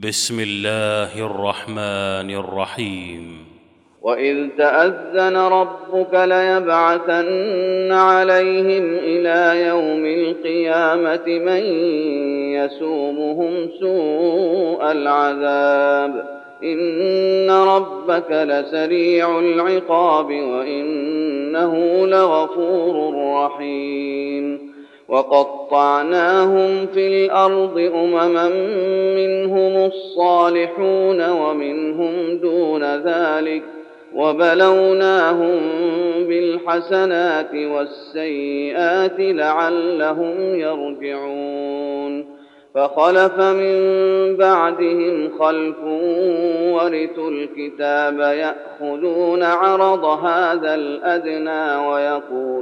بسم الله الرحمن الرحيم. واذ تاذن ربك ليبعثن عليهم إلى يوم القيامه من يسومهم سوء العذاب. ان ربك لسريع العقاب وانه لغفور رحيم. وقطعناهم في الأرض أمما منهم الصالحون ومنهم دون ذلك وبلوناهم بالحسنات والسيئات لعلهم يرجعون فخلف من بعدهم خلف ورثوا الكتاب يأخذون عرض هذا الأدنى ويقولون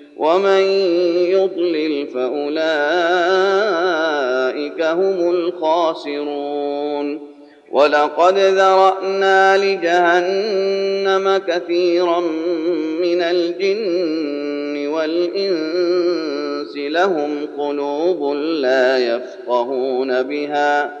ومن يضلل فأولئك هم الخاسرون. ولقد ذرأنا لجهنم كثيرا من الجن والإنس لهم قلوب لا يفقهون بها.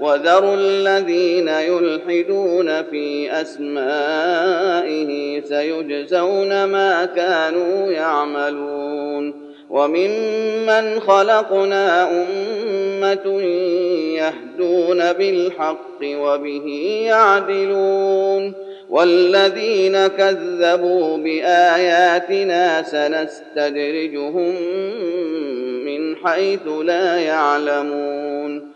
وذروا الذين يلحدون في أسمائه سيجزون ما كانوا يعملون. وممن خلقنا أمة يهدون بالحق وبه يعدلون. والذين كذبوا بآياتنا سنستدرجهم من حيث لا يعلمون.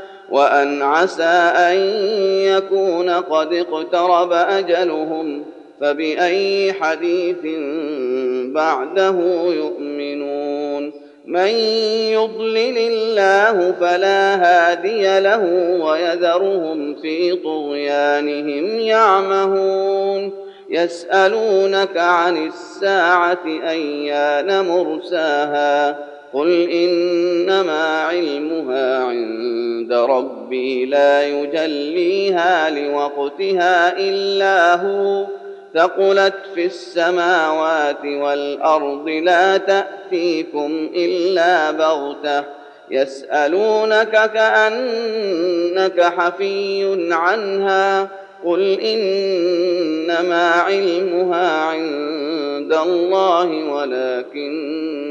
وأن عسى أن يكون قد اقترب أجلهم فبأي حديث بعده يؤمنون من يضلل الله فلا هادي له ويذرهم في طغيانهم يعمهون يسألونك عن الساعة أيان مرساها قل إنما علمها عند ربي لا يجليها لوقتها إلا هو ثقلت في السماوات والأرض لا تأتيكم إلا بغتة يسألونك كأنك حفي عنها قل إنما علمها عند الله ولكن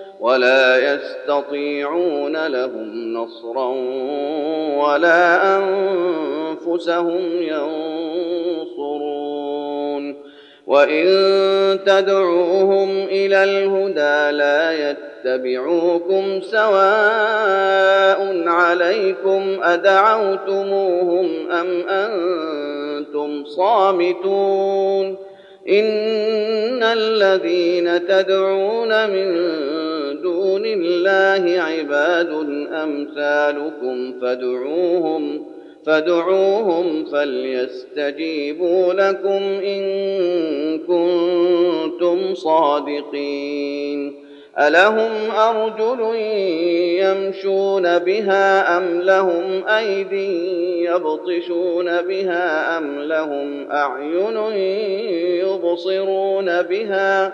ولا يستطيعون لهم نصرا ولا أنفسهم ينصرون. وإن تدعوهم إلى الهدى لا يتبعوكم سواء عليكم أدعوتموهم أم أنتم صامتون. إن الذين تدعون من دون الله عباد أمثالكم فادعوهم فادعوهم فليستجيبوا لكم إن كنتم صادقين. ألهم أرجل يمشون بها أم لهم ايدي يبطشون بها أم لهم أعين يبصرون بها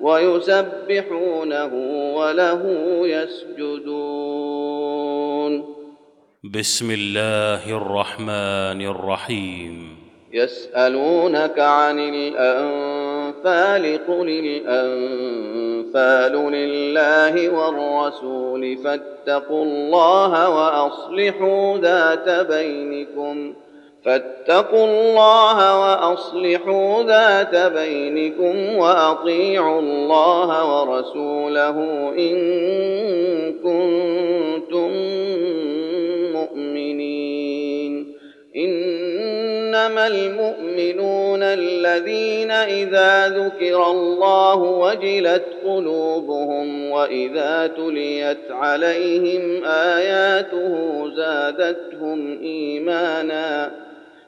ويسبحونه وله يسجدون. بسم الله الرحمن الرحيم. يسألونك عن الأنفال قل الأنفال لله والرسول فاتقوا الله وأصلحوا ذات بينكم. فاتقوا الله وأصلحوا ذات بينكم وأطيعوا الله ورسوله إن كنتم مؤمنين. إنما المؤمنون الذين إذا ذكر الله وجلت قلوبهم وإذا تليت عليهم آياته زادتهم إيمانا.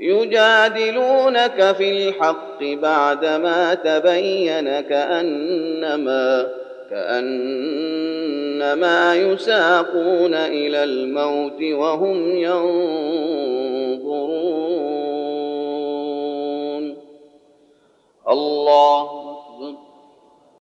يجادلونك في الحق بعدما تبين كأنما كأنما يساقون إلى الموت وهم ينظرون. الله